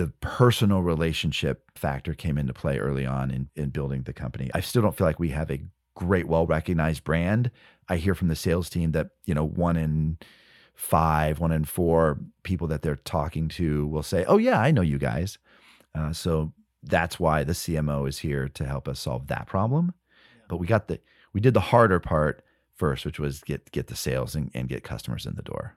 the personal relationship factor came into play early on in, in building the company. I still don't feel like we have a great, well recognized brand. I hear from the sales team that, you know, one in five, one in four people that they're talking to will say, Oh, yeah, I know you guys. Uh, so that's why the CMO is here to help us solve that problem. But we got the, we did the harder part first, which was get, get the sales and, and get customers in the door.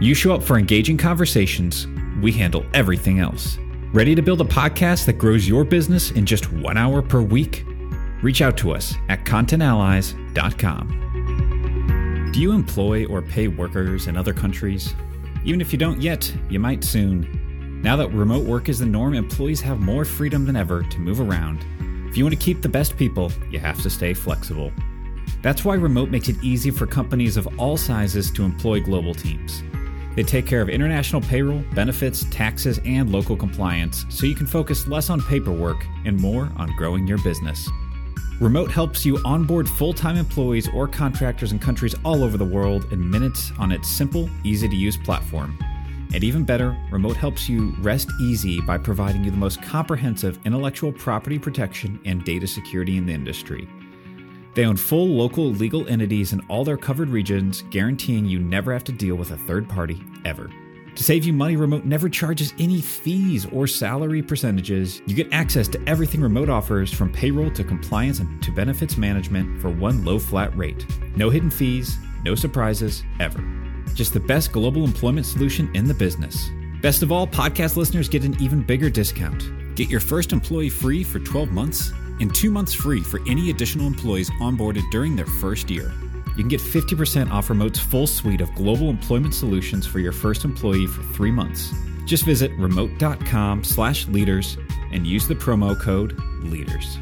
You show up for engaging conversations, we handle everything else. Ready to build a podcast that grows your business in just one hour per week? Reach out to us at contentallies.com. Do you employ or pay workers in other countries? Even if you don't yet, you might soon. Now that remote work is the norm, employees have more freedom than ever to move around. If you want to keep the best people, you have to stay flexible. That's why Remote makes it easy for companies of all sizes to employ global teams. They take care of international payroll, benefits, taxes, and local compliance so you can focus less on paperwork and more on growing your business. Remote helps you onboard full time employees or contractors in countries all over the world in minutes on its simple, easy to use platform. And even better, Remote helps you rest easy by providing you the most comprehensive intellectual property protection and data security in the industry. They own full local legal entities in all their covered regions, guaranteeing you never have to deal with a third party ever. To save you money, Remote never charges any fees or salary percentages. You get access to everything Remote offers from payroll to compliance and to benefits management for one low flat rate. No hidden fees, no surprises, ever. Just the best global employment solution in the business. Best of all, podcast listeners get an even bigger discount. Get your first employee free for 12 months and two months free for any additional employees onboarded during their first year. You can get 50% off Remote's full suite of global employment solutions for your first employee for three months. Just visit remote.com slash leaders and use the promo code LEADERS.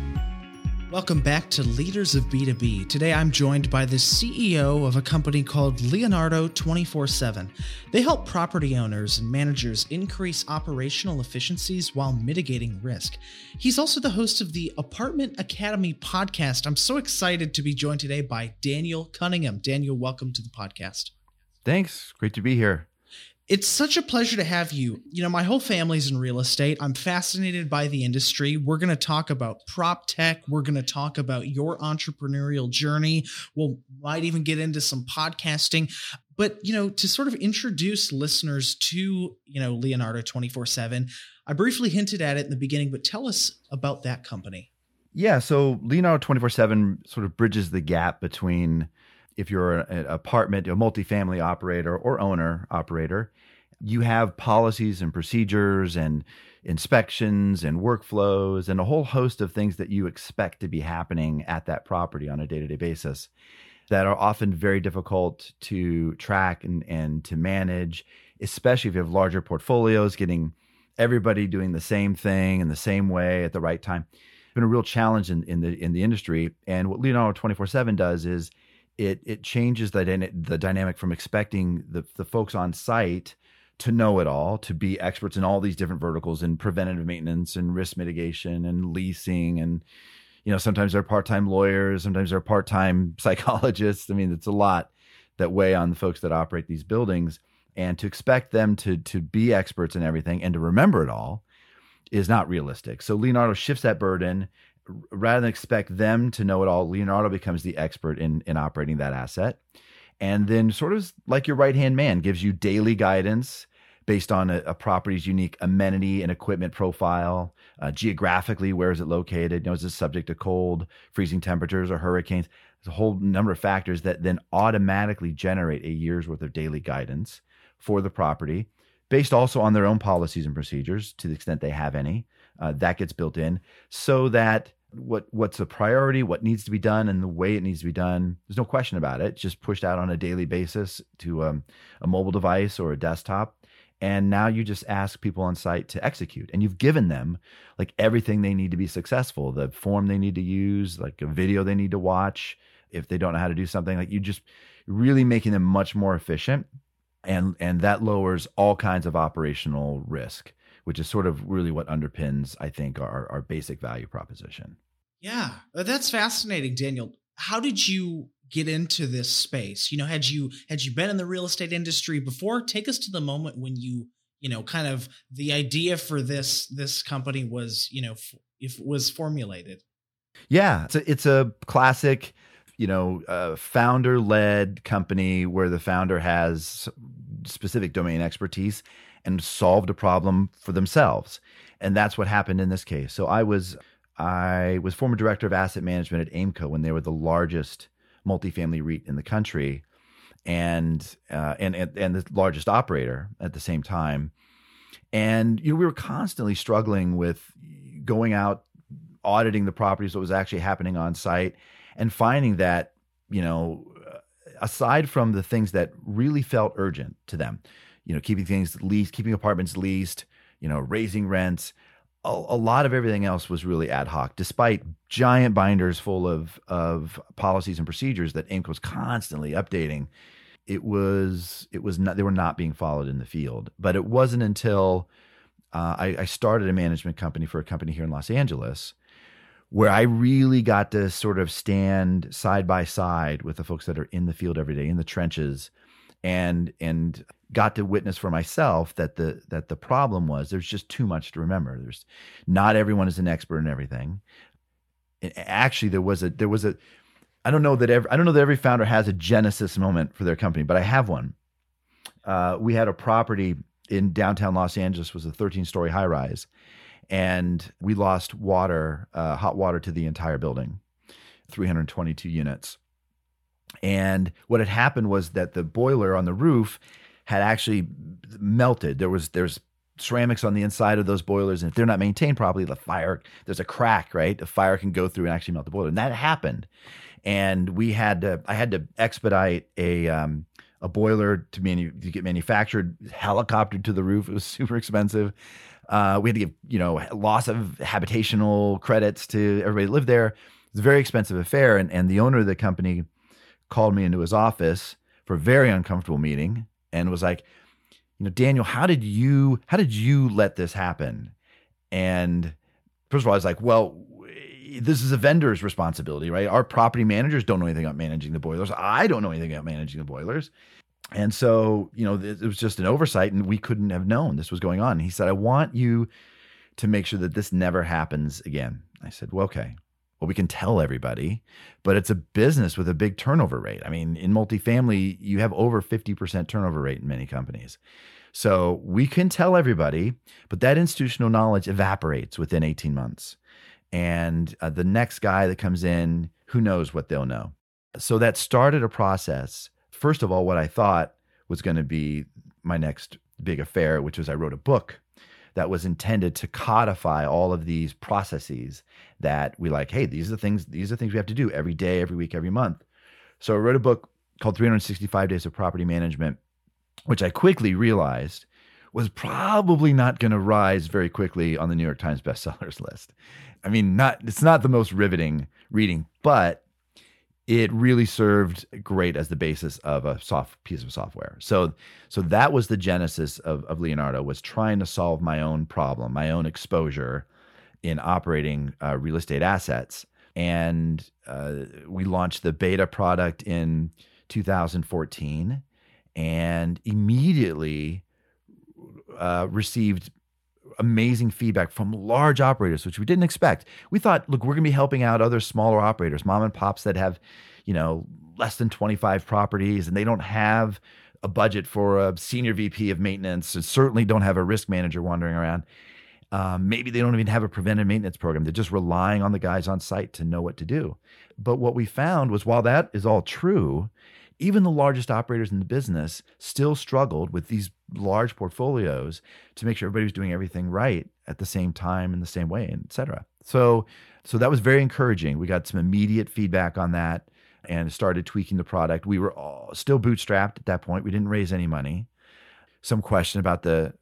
Welcome back to Leaders of B2B. Today I'm joined by the CEO of a company called Leonardo 24 7. They help property owners and managers increase operational efficiencies while mitigating risk. He's also the host of the Apartment Academy podcast. I'm so excited to be joined today by Daniel Cunningham. Daniel, welcome to the podcast. Thanks. Great to be here. It's such a pleasure to have you. You know, my whole family's in real estate. I'm fascinated by the industry. We're going to talk about prop tech. We're going to talk about your entrepreneurial journey. We'll might even get into some podcasting. But, you know, to sort of introduce listeners to, you know, Leonardo 24/7, I briefly hinted at it in the beginning, but tell us about that company. Yeah, so Leonardo 24/7 sort of bridges the gap between if you're an apartment, a multifamily operator or owner operator, you have policies and procedures and inspections and workflows and a whole host of things that you expect to be happening at that property on a day-to-day basis that are often very difficult to track and, and to manage, especially if you have larger portfolios, getting everybody doing the same thing in the same way at the right time. It's been a real challenge in, in the in the industry. And what Leonardo 24-7 does is it it changes the the dynamic from expecting the the folks on site to know it all, to be experts in all these different verticals in preventative maintenance and risk mitigation and leasing and you know sometimes they're part-time lawyers, sometimes they're part-time psychologists. I mean, it's a lot that weigh on the folks that operate these buildings and to expect them to to be experts in everything and to remember it all is not realistic. So Leonardo shifts that burden rather than expect them to know it all, Leonardo becomes the expert in in operating that asset, and then sort of like your right hand man gives you daily guidance based on a, a, property's unique amenity and equipment profile, uh, geographically where is it located? You know, is it subject to cold, freezing temperatures, or hurricanes? There's a whole number of factors that then automatically generate a year's worth of daily guidance for the property, based also on their own policies and procedures to the extent they have any uh, that gets built in so that what what's a priority, what needs to be done, and the way it needs to be done. There's no question about it. Just pushed out on a daily basis to um, a mobile device or a desktop, and now you just ask people on site to execute and you've given them like everything they need to be successful the form they need to use like a video they need to watch if they don't know how to do something like you just really making them much more efficient and and that lowers all kinds of operational risk which is sort of really what underpins i think our our basic value proposition. Yeah. That's fascinating daniel. How did you get into this space? You know had you had you been in the real estate industry before? Take us to the moment when you you know kind of the idea for this this company was you know if was formulated. Yeah. It's a, it's a classic you know uh, founder led company where the founder has specific domain expertise and solved a problem for themselves and that's what happened in this case so i was i was former director of asset management at aimco when they were the largest multifamily REIT in the country, and uh, and, and and the largest operator at the same time. And you know, we were constantly struggling with going out, auditing the properties, what was actually happening on site, and finding that you know, aside from the things that really felt urgent to them, you know, keeping things leased, keeping apartments leased, you know, raising rents a, a, lot of everything else was really ad hoc, despite giant binders full of of policies and procedures that Aimco was constantly updating. It was it was not they were not being followed in the field. But it wasn't until uh, I, I started a management company for a company here in Los Angeles where I really got to sort of stand side by side with the folks that are in the field every day in the trenches and and got to witness for myself that the that the problem was there's just too much to remember. There's not everyone is an expert in everything. Actually, there was a there was a I don't know that every I don't know that every founder has a genesis moment for their company, but I have one. Uh, we had a property in downtown Los Angeles was a 13 story high rise, and we lost water, uh, hot water to the entire building, 322 units. And what had happened was that the boiler on the roof had actually melted. There was there's ceramics on the inside of those boilers, and if they're not maintained properly, the fire there's a crack, right? The fire can go through and actually melt the boiler, and that happened. And we had to I had to expedite a um, a boiler to, manu- to get manufactured, helicoptered to the roof. It was super expensive. Uh, we had to give you know loss of habitational credits to everybody that lived there. It was a very expensive affair, and and the owner of the company called me into his office for a very uncomfortable meeting and was like, you know, Daniel, how did you how did you let this happen? And first of all, I was like, well, this is a vendor's responsibility, right? Our property managers don't know anything about managing the boilers. I don't know anything about managing the boilers. And so, you know, it was just an oversight and we couldn't have known this was going on. And he said, I want you to make sure that this never happens again. I said, well, okay well, we can tell everybody, but it's a business with a big turnover rate. I mean, in multifamily, you have over 50% turnover rate in many companies. So we can tell everybody, but that institutional knowledge evaporates within 18 months. And uh, the next guy that comes in, who knows what they'll know. So that started a process. First of all, what I thought was going to be my next big affair, which was I wrote a book that was intended to codify all of these processes that we like, hey, these are the things, these are things we have to do every day, every week, every month. So I wrote a book called 365 Days of Property Management, which I quickly realized was probably not going to rise very quickly on the New York Times bestsellers list. I mean, not it's not the most riveting reading, but it really served great as the basis of a soft piece of software. So, so that was the genesis of, of Leonardo was trying to solve my own problem, my own exposure in operating uh, real estate assets. And uh, we launched the beta product in 2014 and immediately uh, received amazing feedback from large operators, which we didn't expect. We thought, look, we're going to be helping out other smaller operators, mom and pops that have, you know, less than 25 properties and they don't have a budget for a senior VP of maintenance and certainly don't have a risk manager wandering around. Um, maybe they don't even have a preventive maintenance program. They're just relying on the guys on site to know what to do. But what we found was while that is all true, even the largest operators in the business still struggled with these large portfolios to make sure everybody was doing everything right at the same time in the same way, et cetera. So, so that was very encouraging. We got some immediate feedback on that and started tweaking the product. We were all still bootstrapped at that point. We didn't raise any money. some question about the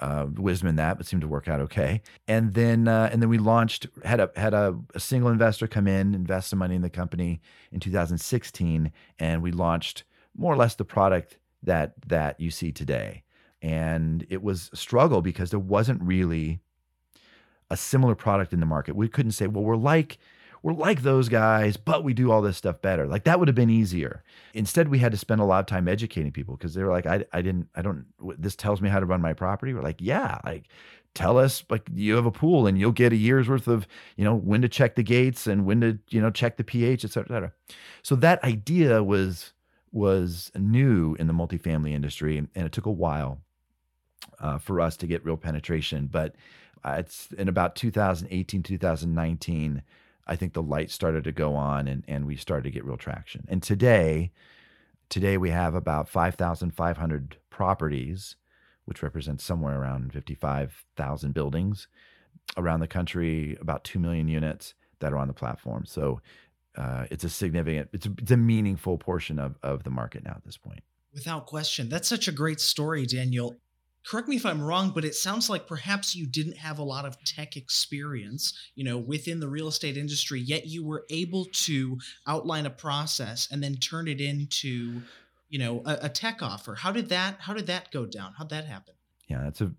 uh, wisdom in that, but seemed to work out okay. And then uh, and then we launched had a had a, a, single investor come in, invest some money in the company in 2016, and we launched more or less the product that that you see today. And it was a struggle because there wasn't really a similar product in the market. We couldn't say, well, we're like we're like those guys, but we do all this stuff better. Like that would have been easier. Instead, we had to spend a lot of time educating people because they were like, I, I didn't, I don't, this tells me how to run my property. We're like, yeah, like tell us like you have a pool and you'll get a year's worth of, you know, when to check the gates and when to, you know, check the pH, et cetera, et cetera. So that idea was, was new in the multifamily industry and it took a while uh, for us to get real penetration. But uh, it's in about 2018, 2019, I think the light started to go on and, and we started to get real traction. And today, today we have about 5,500 properties, which represents somewhere around 55,000 buildings around the country, about 2 million units that are on the platform. So uh, it's a significant, it's a, it's a meaningful portion of, of the market now at this point. Without question. That's such a great story, Daniel correct me if I'm wrong, but it sounds like perhaps you didn't have a lot of tech experience, you know, within the real estate industry, yet you were able to outline a process and then turn it into, you know, a, a tech offer. How did that how did that go down? How'd that happen? Yeah, that's a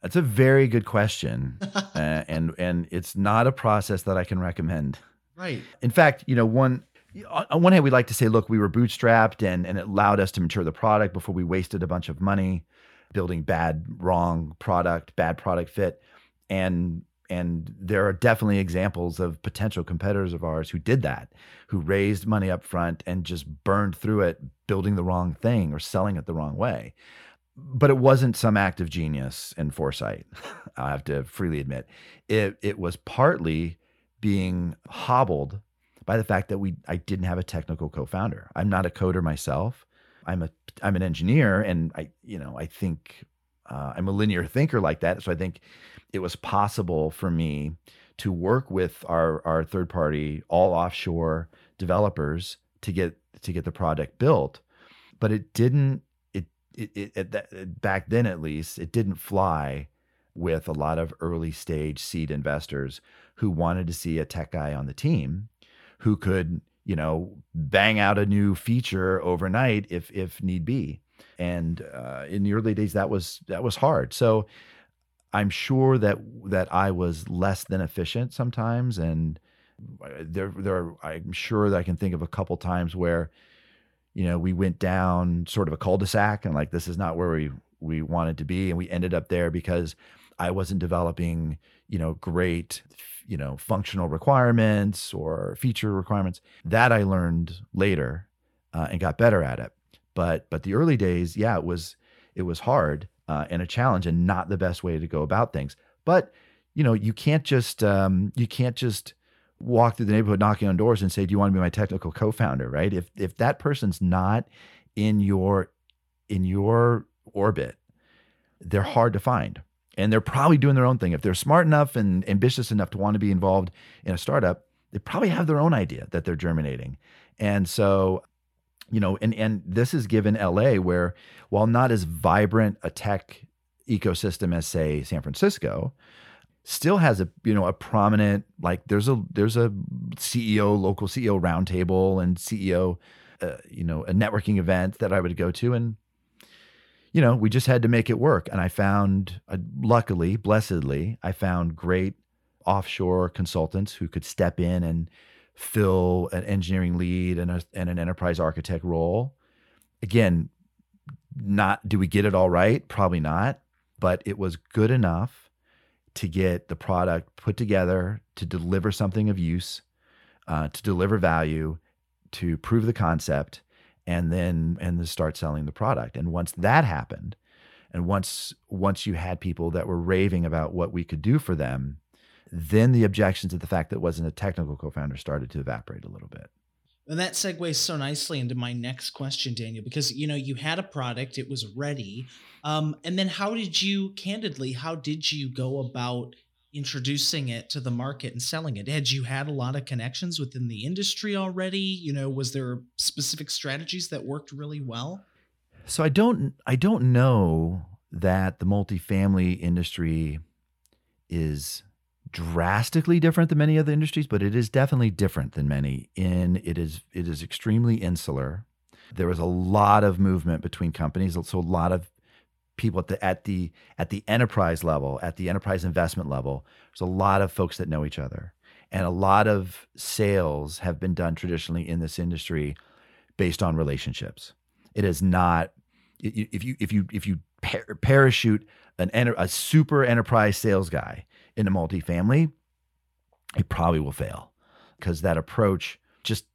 that's a very good question. uh, and and it's not a process that I can recommend. Right. In fact, you know, one on one hand, we like to say, look, we were bootstrapped and, and it allowed us to mature the product before we wasted a bunch of money building bad, wrong product, bad product fit. And and there are definitely examples of potential competitors of ours who did that, who raised money up front and just burned through it, building the wrong thing or selling it the wrong way. But it wasn't some act of genius and foresight. I have to freely admit. It it was partly being hobbled by the fact that we I didn't have a technical co-founder. I'm not a coder myself. I'm a I'm an engineer, and I you know I think uh, I'm a linear thinker like that. So I think it was possible for me to work with our our third party all offshore developers to get to get the product built, but it didn't. It it, it, it that, back then at least it didn't fly with a lot of early stage seed investors who wanted to see a tech guy on the team who could you know, bang out a new feature overnight if if need be. And uh, in the early days, that was that was hard. So I'm sure that that I was less than efficient sometimes, and uh, there there I'm sure that I can think of a couple times where you know we went down sort of a cul-de-sac and like this is not where we we wanted to be, and we ended up there because I wasn't developing you know great you know functional requirements or feature requirements that i learned later uh, and got better at it. But but the early days yeah it was it was hard uh, and a challenge and not the best way to go about things. But you know you can't just um, you can't just walk through the neighborhood knocking on doors and say do you want to be my technical co-founder right? If if that person's not in your in your orbit they're hard to find and they're probably doing their own thing. If they're smart enough and ambitious enough to want to be involved in a startup, they probably have their own idea that they're germinating. And so, you know, and and this is given LA where while not as vibrant a tech ecosystem as say San Francisco, still has a you know a prominent like there's a there's a CEO local CEO roundtable and CEO uh, you know a networking event that I would go to and you know, we just had to make it work. And I found, uh, luckily, blessedly, I found great offshore consultants who could step in and fill an engineering lead and, a, and an enterprise architect role. Again, not do we get it all right? Probably not, but it was good enough to get the product put together to deliver something of use, uh, to deliver value, to prove the concept, and then and then start selling the product. And once that happened, and once once you had people that were raving about what we could do for them, then the objections to the fact that it wasn't a technical co-founder started to evaporate a little bit. And that segues so nicely into my next question, Daniel, because you know you had a product, it was ready, um, and then how did you, candidly, how did you go about introducing it to the market and selling it? Had you had a lot of connections within the industry already? You know, was there specific strategies that worked really well? So I don't I don't know that the multifamily industry is drastically different than many other industries, but it is definitely different than many. In it is it is extremely insular. There was a lot of movement between companies, so a lot of people at the at the at the enterprise level, at the enterprise investment level. There's a lot of folks that know each other, and a lot of sales have been done traditionally in this industry based on relationships. It is not if you if you if you parachute an a super enterprise sales guy in a multifamily, it probably will fail because that approach just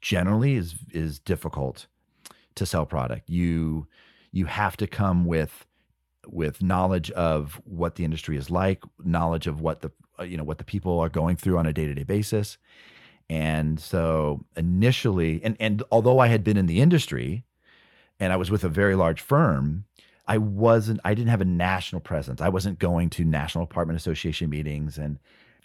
generally is is difficult to sell product. You you have to come with with knowledge of what the industry is like, knowledge of what the uh, you know what the people are going through on a day-to-day basis. And so initially and and although I had been in the industry and I was with a very large firm, I wasn't I didn't have a national presence. I wasn't going to National Apartment Association meetings and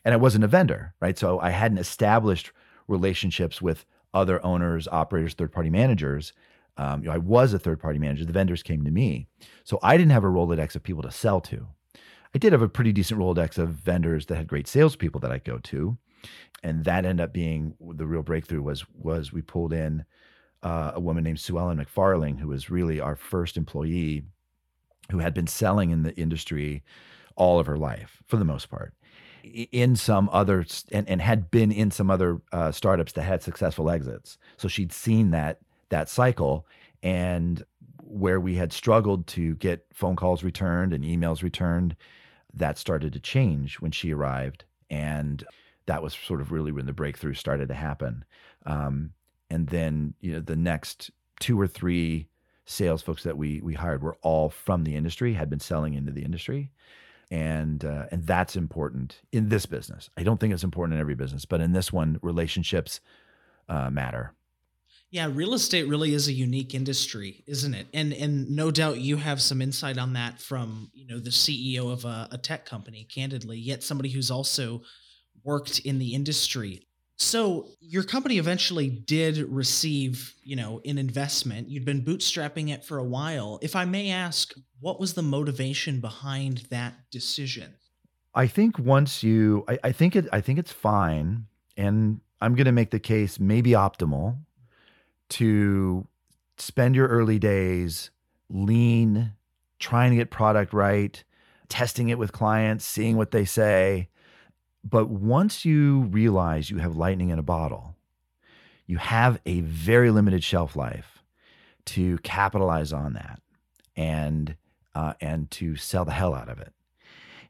and I wasn't a vendor, right? So I hadn't established relationships with other owners, operators, third-party managers. Um, you know, I was a third-party manager. The vendors came to me, so I didn't have a Rolodex of people to sell to. I did have a pretty decent Rolodex of vendors that had great salespeople that I go to, and that ended up being the real breakthrough. Was was we pulled in uh, a woman named Sue Ellen McFarling, who was really our first employee who had been selling in the industry all of her life for the most part in some other and, and had been in some other uh, startups that had successful exits so she'd seen that that cycle and where we had struggled to get phone calls returned and emails returned that started to change when she arrived and that was sort of really when the breakthrough started to happen um, and then you know the next two or three sales folks that we we hired were all from the industry, had been selling into the industry, and uh, and that's important in this business. I don't think it's important in every business, but in this one, relationships uh, matter. Yeah, real estate really is a unique industry, isn't it? And and no doubt you have some insight on that from you know the CEO of a, a tech company, candidly. Yet somebody who's also worked in the industry. So your company eventually did receive, you know, an investment. You'd been bootstrapping it for a while. If I may ask, what was the motivation behind that decision? I think once you, I, I think it, I think it's fine, and I'm going to make the case maybe optimal to spend your early days lean, trying to get product right, testing it with clients, seeing what they say, but once you realize you have lightning in a bottle, you have a very limited shelf life to capitalize on that and uh, and to sell the hell out of it.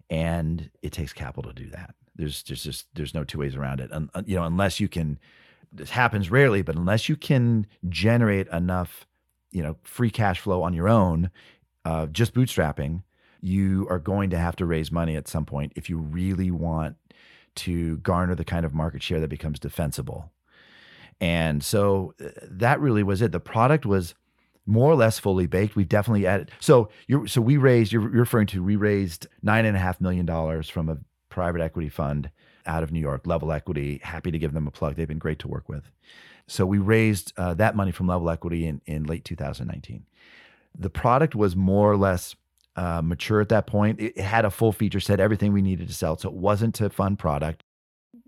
And it takes capital to do that. There's just, just there's no two ways around it. And you know, unless you can, this happens rarely, but unless you can generate enough, you know, free cash flow on your own, uh, just bootstrapping, you are going to have to raise money at some point if you really want to garner the kind of market share that becomes defensible. And so uh, that really was it. The product was more or less fully baked. We definitely added. So you're so we raised. You're, you're referring to we raised nine and a half million dollars from a private equity fund out of New York, Level Equity. Happy to give them a plug. They've been great to work with. So we raised uh, that money from Level Equity in in late 2019. The product was more or less uh, mature at that point. It, it had a full feature set, everything we needed to sell. So it wasn't a fun product.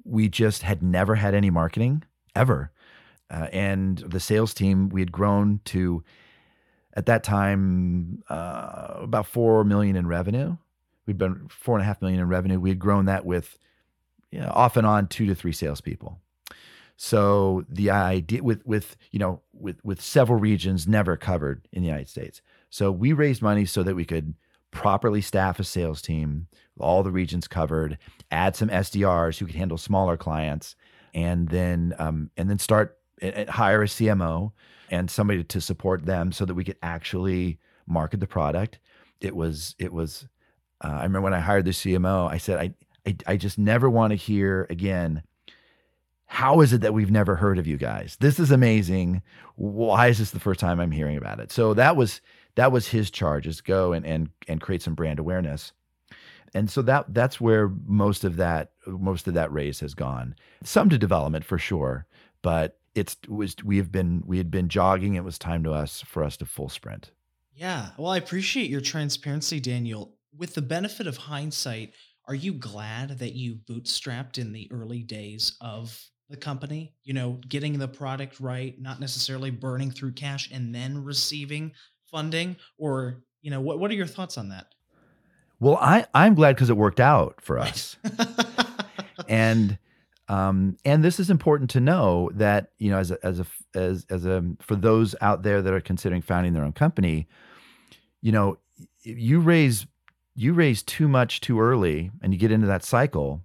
We just had never had any marketing ever. Uh, and the sales team, we had grown to, at that time, uh, about 4 million in revenue. We'd been four and a half million in revenue. We had grown that with you know, off and on two to three salespeople. So the idea with with you know with with several regions never covered in the United States. So we raised money so that we could properly staff a sales team, all the regions covered, add some SDRs who could handle smaller clients, and then um, and then start and hire a CMO and somebody to support them so that we could actually market the product. It was it was. Uh, I remember when I hired the CMO, I said I I, I just never want to hear again how is it that we've never heard of you guys? This is amazing. Why is this the first time I'm hearing about it? So that was that was his charge is go and and and create some brand awareness. And so that that's where most of that most of that raise has gone. Some to development for sure, but it's it was we have been we had been jogging. It was time to us for us to full sprint. Yeah. Well, I appreciate your transparency, Daniel. With the benefit of hindsight, are you glad that you bootstrapped in the early days of the company? You know, getting the product right, not necessarily burning through cash and then receiving funding? Or, you know, what, what are your thoughts on that? Well, I, I'm glad because it worked out for us. and um, and this is important to know that you know as a, as a as as a for those out there that are considering founding their own company, you know, you raise you raise too much too early and you get into that cycle,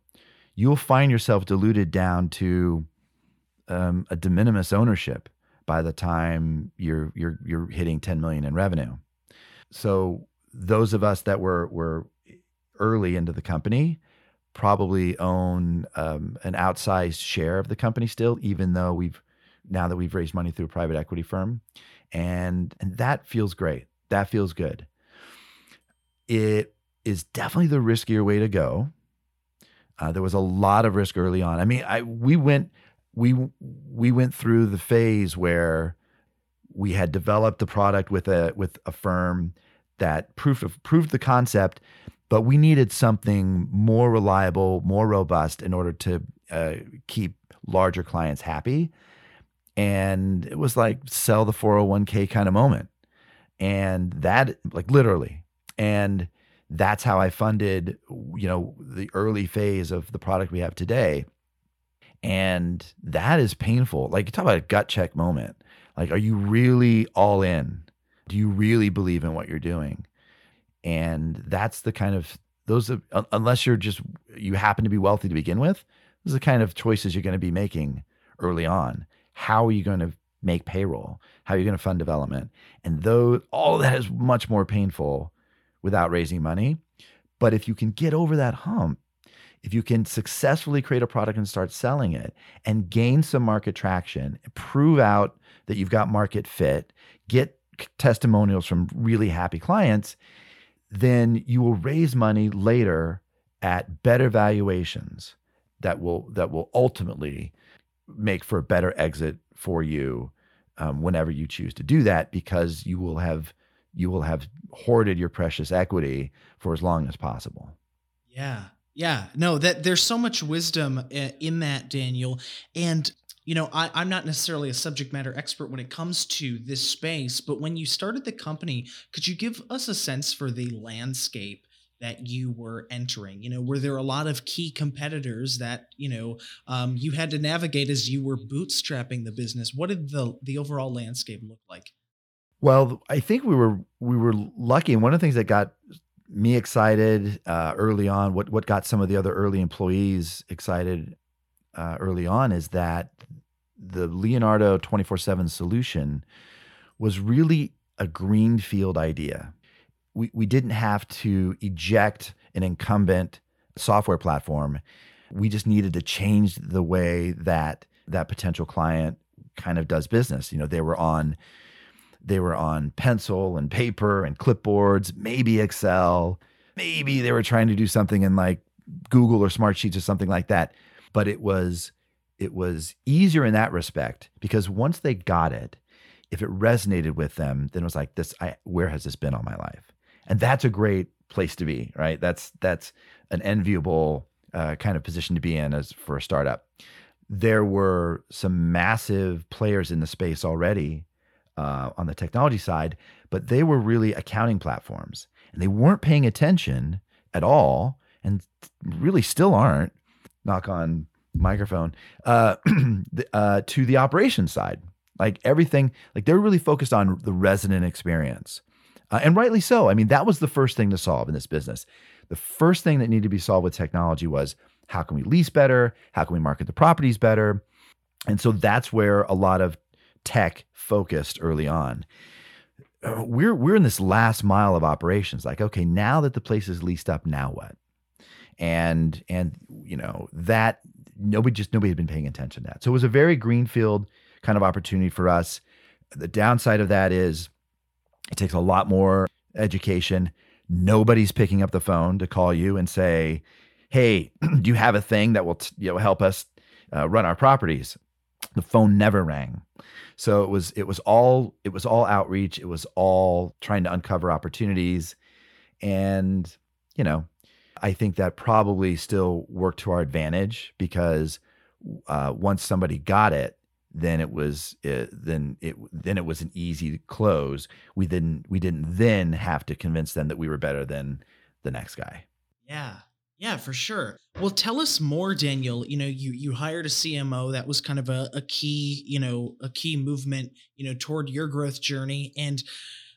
you'll find yourself diluted down to um, a de minimis ownership by the time you're you're you're hitting 10 million in revenue. So those of us that were were early into the company probably own um, an outsized share of the company still, even though we've now that we've raised money through a private equity firm, and and that feels great. That feels good. It is definitely the riskier way to go. Uh, there was a lot of risk early on. I mean, I we went we we went through the phase where we had developed the product with a with a firm that proved proved the concept, but we needed something more reliable, more robust in order to uh, keep larger clients happy. And it was like sell the 401k kind of moment. And that, like literally. And that's how I funded, you know, the early phase of the product we have today. And that is painful. Like you talk about a gut check moment. Like, are you really all in? Do you really believe in what you're doing? And that's the kind of those are, unless you're just you happen to be wealthy to begin with, those are the kind of choices you're going to be making early on. How are you going to make payroll? How are you going to fund development? And though all of that is much more painful without raising money. But if you can get over that hump, if you can successfully create a product and start selling it and gain some market traction, prove out that you've got market fit, get testimonials from really happy clients, then you will raise money later at better valuations that will that will ultimately make for a better exit for you um, whenever you choose to do that because you will have you will have hoarded your precious equity for as long as possible. Yeah. Yeah. No, that there's so much wisdom uh, in that, Daniel. And you know, I, am not necessarily a subject matter expert when it comes to this space, but when you started the company, could you give us a sense for the landscape that you were entering? You know, were there a lot of key competitors that you know um, you had to navigate as you were bootstrapping the business? What did the the overall landscape look like? Well, I think we were we were lucky, and one of the things that got me excited uh, early on, what what got some of the other early employees excited uh, early on, is that the Leonardo twenty four seven solution was really a greenfield idea. We we didn't have to eject an incumbent software platform. We just needed to change the way that that potential client kind of does business. You know, they were on they were on pencil and paper and clipboards, maybe Excel. Maybe they were trying to do something in like Google or Smartsheets or something like that. But it was it was easier in that respect because once they got it, if it resonated with them, then it was like this. I, where has this been all my life? And that's a great place to be, right? That's that's an enviable uh, kind of position to be in as for a startup. There were some massive players in the space already uh, on the technology side, but they were really accounting platforms and they weren't paying attention at all and really still aren't, knock on microphone, uh, uh, to the operations side. Like everything, like they're really focused on the resident experience. Uh, and rightly so. I mean, that was the first thing to solve in this business. The first thing that needed to be solved with technology was how can we lease better? How can we market the properties better? And so that's where a lot of tech focused early on. Uh, we're we're in this last mile of operations. Like, okay, now that the place is leased up, now what? And and you know that nobody just nobody had been paying attention to that. So it was a very greenfield kind of opportunity for us. The downside of that is it takes a lot more education. Nobody's picking up the phone to call you and say, "Hey, do you have a thing that will you know help us uh, run our properties?" The phone never rang So it was it was all it was all outreach. It was all trying to uncover opportunities, and you know, I think that probably still worked to our advantage because uh, once somebody got it, then it was it, then it then it was an easy close. We didn't we didn't then have to convince them that we were better than the next guy. Yeah. Yeah, for sure. Well, tell us more, Daniel. You know, you you hired a CMO. That was kind of a, a key, you know, a key movement, you know, toward your growth journey. And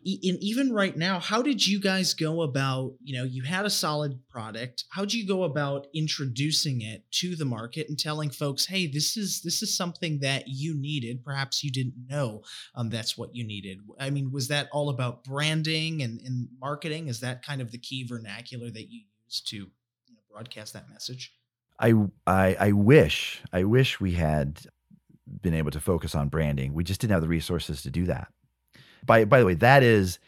and even right now how did you guys go about you know you had a solid product how did you go about introducing it to the market and telling folks hey this is this is something that you needed perhaps you didn't know um, that's what you needed i mean was that all about branding and, and marketing is that kind of the key vernacular that you use to broadcast that message I, I I wish I wish we had been able to focus on branding. We just didn't have the resources to do that. By by the way, that is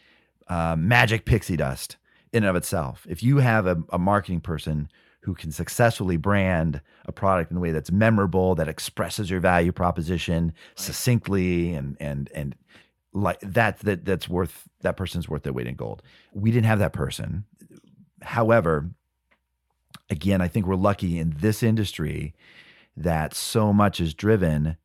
uh, magic pixie dust in and of itself. If you have a, a marketing person who can successfully brand a product in a way that's memorable, that expresses your value proposition right. succinctly, and and and like that that that's worth that person's worth their weight in gold. We didn't have that person. However, again, I think we're lucky in this industry that so much is driven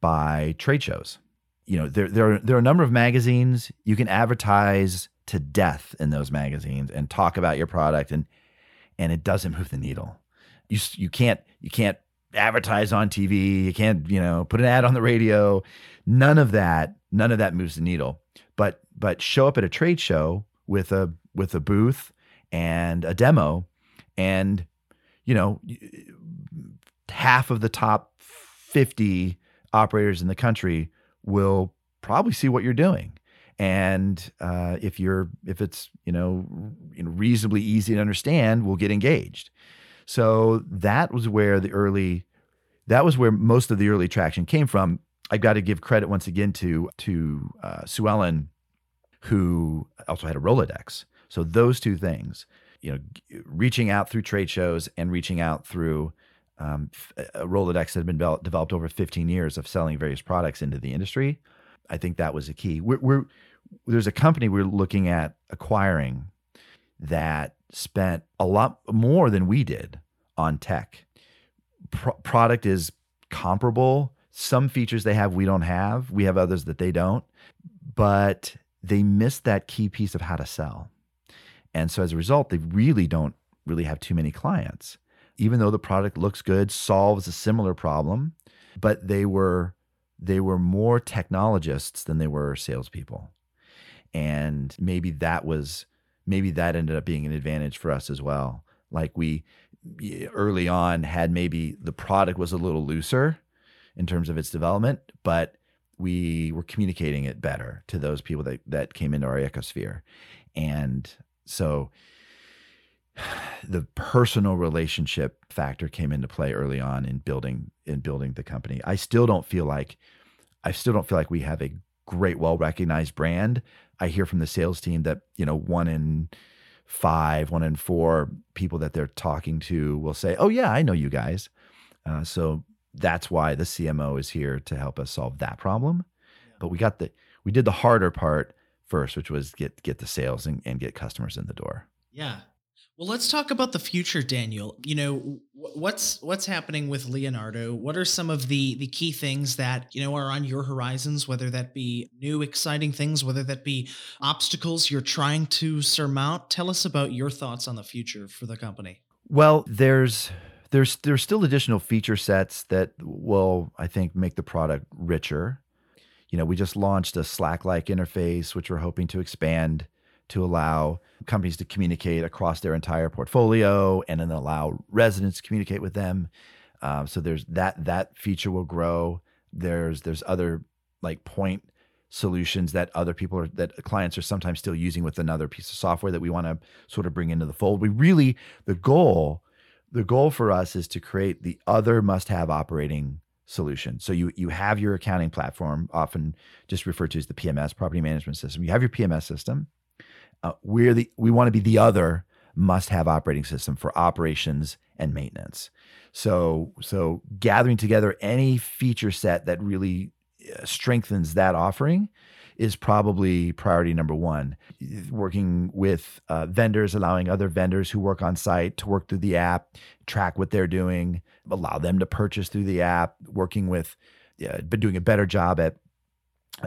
by trade shows. You know there there are, there are a number of magazines. You can advertise to death in those magazines and talk about your product and and it doesn't move the needle. You you can't you can't advertise on TV you can't you know put an ad on the radio. None of that none of that moves the needle. But but show up at a trade show with a with a booth and a demo and you know half of the top 50 operators in the country will probably see what you're doing. And uh, if you're if it's you know reasonably easy to understand we'll get engaged. So that was where the early that was where most of the early traction came from. I've got to give credit once again to to uh, sue ellen who also had a rolodex. So those two things you know reaching out through trade shows and reaching out through um, a Rolodex that had been developed over 15 years of selling various products into the industry. I think that was a key. We're, we're, there's a company we're looking at acquiring that spent a lot more than we did on tech. Pro- product is comparable. Some features they have we don't have. We have others that they don't. But they missed that key piece of how to sell. And so as a result, they really don't really have too many clients even though the product looks good, solves a similar problem, but they were they were more technologists than they were salespeople. And maybe that was maybe that ended up being an advantage for us as well. Like we early on had maybe the product was a little looser in terms of its development, but we were communicating it better to those people that, that came into our ecosphere. And so the personal relationship factor came into play early on in building in building the company. I still don't feel like I still don't feel like we have a great well recognized brand. I hear from the sales team that, you know, one in five, one in four people that they're talking to will say, "Oh yeah, I know you guys." Uh, so that's why the CMO is here to help us solve that problem. But we got the we did the harder part first, which was get get the sales and, and get customers in the door. Yeah, well, let's talk about the future, Daniel. You know, what's what's happening with Leonardo? What are some of the the key things that, you know, are on your horizons, whether that be new exciting things, whether that be obstacles you're trying to surmount? Tell us about your thoughts on the future for the company. Well, there's there's there's still additional feature sets that will I think make the product richer. You know, we just launched a Slack-like interface which we're hoping to expand to allow companies to communicate across their entire portfolio and then allow residents to communicate with them. Um, so there's that that feature will grow. There's there's other like point solutions that other people are that clients are sometimes still using with another piece of software that we want to sort of bring into the fold. We really the goal the goal for us is to create the other must-have operating solution. So you you have your accounting platform, often just referred to as the PMS, property management system. You have your PMS system uh, we're the we want to be the other must-have operating system for operations and maintenance. So so gathering together any feature set that really strengthens that offering is probably priority number one. Working with uh, vendors, allowing other vendors who work on site to work through the app, track what they're doing, allow them to purchase through the app, working with, been doing a better job at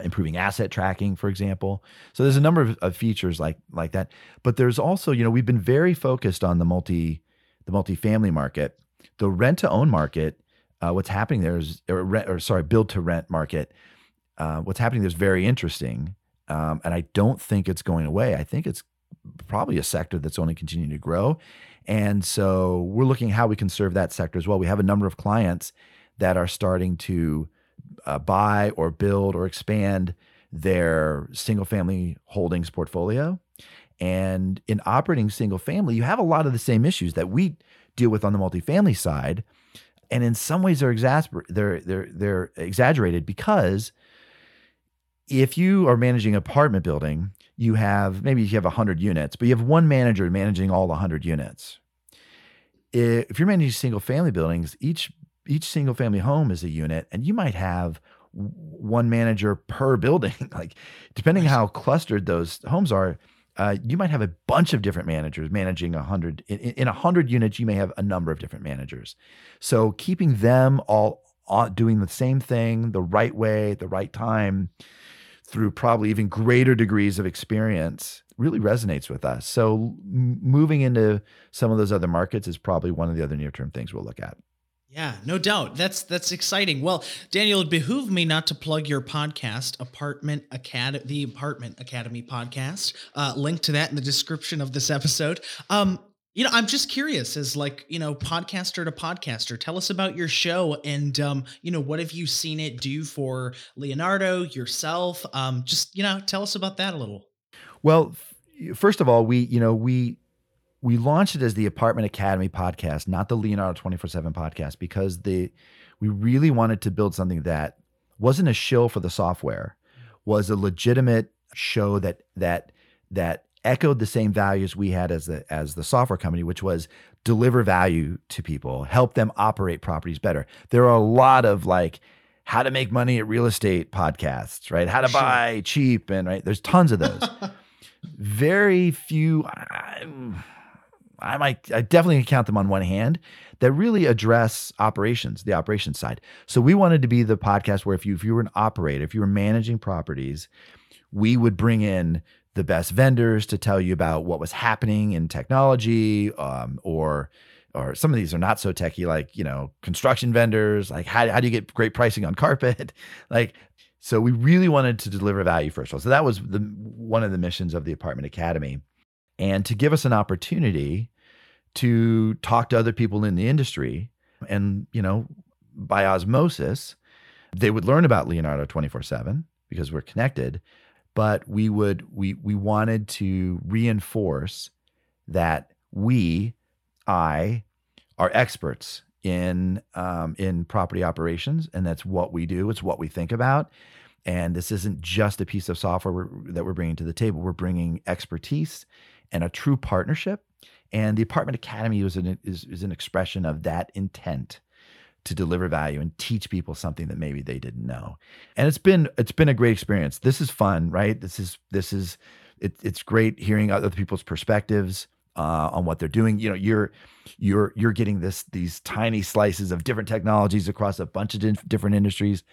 improving asset tracking for example. So there's a number of, of, features like like that. But there's also you know we've been very focused on the multi the multi-family market. The rent to own market uh, what's happening there is or, rent, or sorry build to rent market uh, what's happening there is very interesting um, and i don't think it's going away i think it's probably a sector that's only continuing to grow and so we're looking how we can serve that sector as well we have a number of clients that are starting to uh, buy or build or expand their single family holdings portfolio. And in operating single family, you have a lot of the same issues that we deal with on the multifamily side. And in some ways, they're, exasper- they're, they're, they're exaggerated because if you are managing an apartment building, you have maybe you have 100 units, but you have one manager managing all the 100 units. If you're managing single family buildings, each each single family home is a unit and you might have one manager per building. Like depending how clustered those homes are uh, you might have a bunch of different managers managing a hundred in a hundred units you may have a number of different managers. So keeping them all doing the same thing the right way the right time through probably even greater degrees of experience really resonates with us so moving into some of those other markets is probably one of the other near term things we'll look at yeah, no doubt. That's that's exciting. Well, Daniel, it behooved me not to plug your podcast, Apartment Academy, the Apartment Academy podcast. Uh, link to that in the description of this episode. Um, you know, I'm just curious, as like you know, podcaster to podcaster, tell us about your show and um, you know, what have you seen it do for Leonardo yourself? Um, just you know, tell us about that a little. Well, first of all, we you know we we launched it as the Apartment Academy podcast, not the Leonardo 24 7 podcast, because the we really wanted to build something that wasn't a shill for the software, was a legitimate show that that that echoed the same values we had as the as the software company, which was deliver value to people, help them operate properties better. There are a lot of like how to make money at real estate podcasts, right? How to sure. buy cheap and right. There's tons of those. Very few. I'm, I might, I definitely count them on one hand that really address operations, the operations side. So we wanted to be the podcast where if you if you were an operator, if you were managing properties, we would bring in the best vendors to tell you about what was happening in technology, um, or or some of these are not so techy, like you know construction vendors. Like how how do you get great pricing on carpet? like so, we really wanted to deliver value first of all. So that was the one of the missions of the Apartment Academy and to give us an opportunity to talk to other people in the industry and you know by osmosis they would learn about leonardo 24-7 because we're connected but we would we we wanted to reinforce that we i are experts in um, in property operations and that's what we do it's what we think about and this isn't just a piece of software we're, that we're bringing to the table we're bringing expertise and a true partnership. And the Apartment Academy an, is, is an expression of that intent to deliver value and teach people something that maybe they didn't know. And it's been it's been a great experience. This is fun, right? This is this is it, it's great hearing other people's perspectives uh, on what they're doing. You know, you're you're you're getting this these tiny slices of different technologies across a bunch of different industries.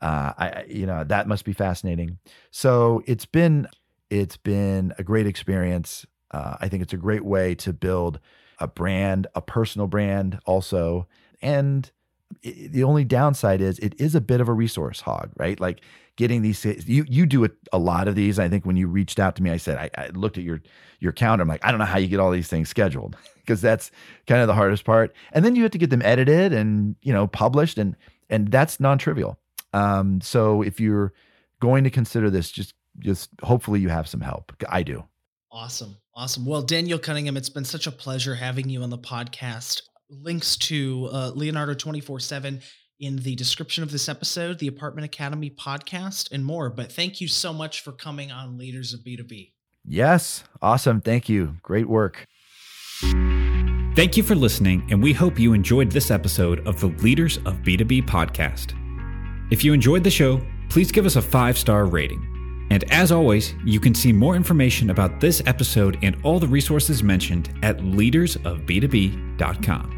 Uh, I you know that must be fascinating. So it's been it's been a great experience. Uh, I think it's a great way to build a brand, a personal brand also. And the only downside is it is a bit of a resource hog, right? Like getting these you you do a, a lot of these. I think when you reached out to me, I said I, I looked at your your calendar. I'm like, I don't know how you get all these things scheduled because that's kind of the hardest part. And then you have to get them edited and you know published, and and that's non trivial. Um, so if you're going to consider this, just just hopefully you have some help. I do. Awesome. Awesome. Well, Daniel Cunningham, it's been such a pleasure having you on the podcast. Links to uh, Leonardo 24 7 in the description of this episode, the Apartment Academy podcast, and more. But thank you so much for coming on Leaders of B2B. Yes. Awesome. Thank you. Great work. Thank you for listening, and we hope you enjoyed this episode of the Leaders of B2B podcast. If you enjoyed the show, please give us a five star rating. And as always, you can see more information about this episode and all the resources mentioned at leadersofb2b.com.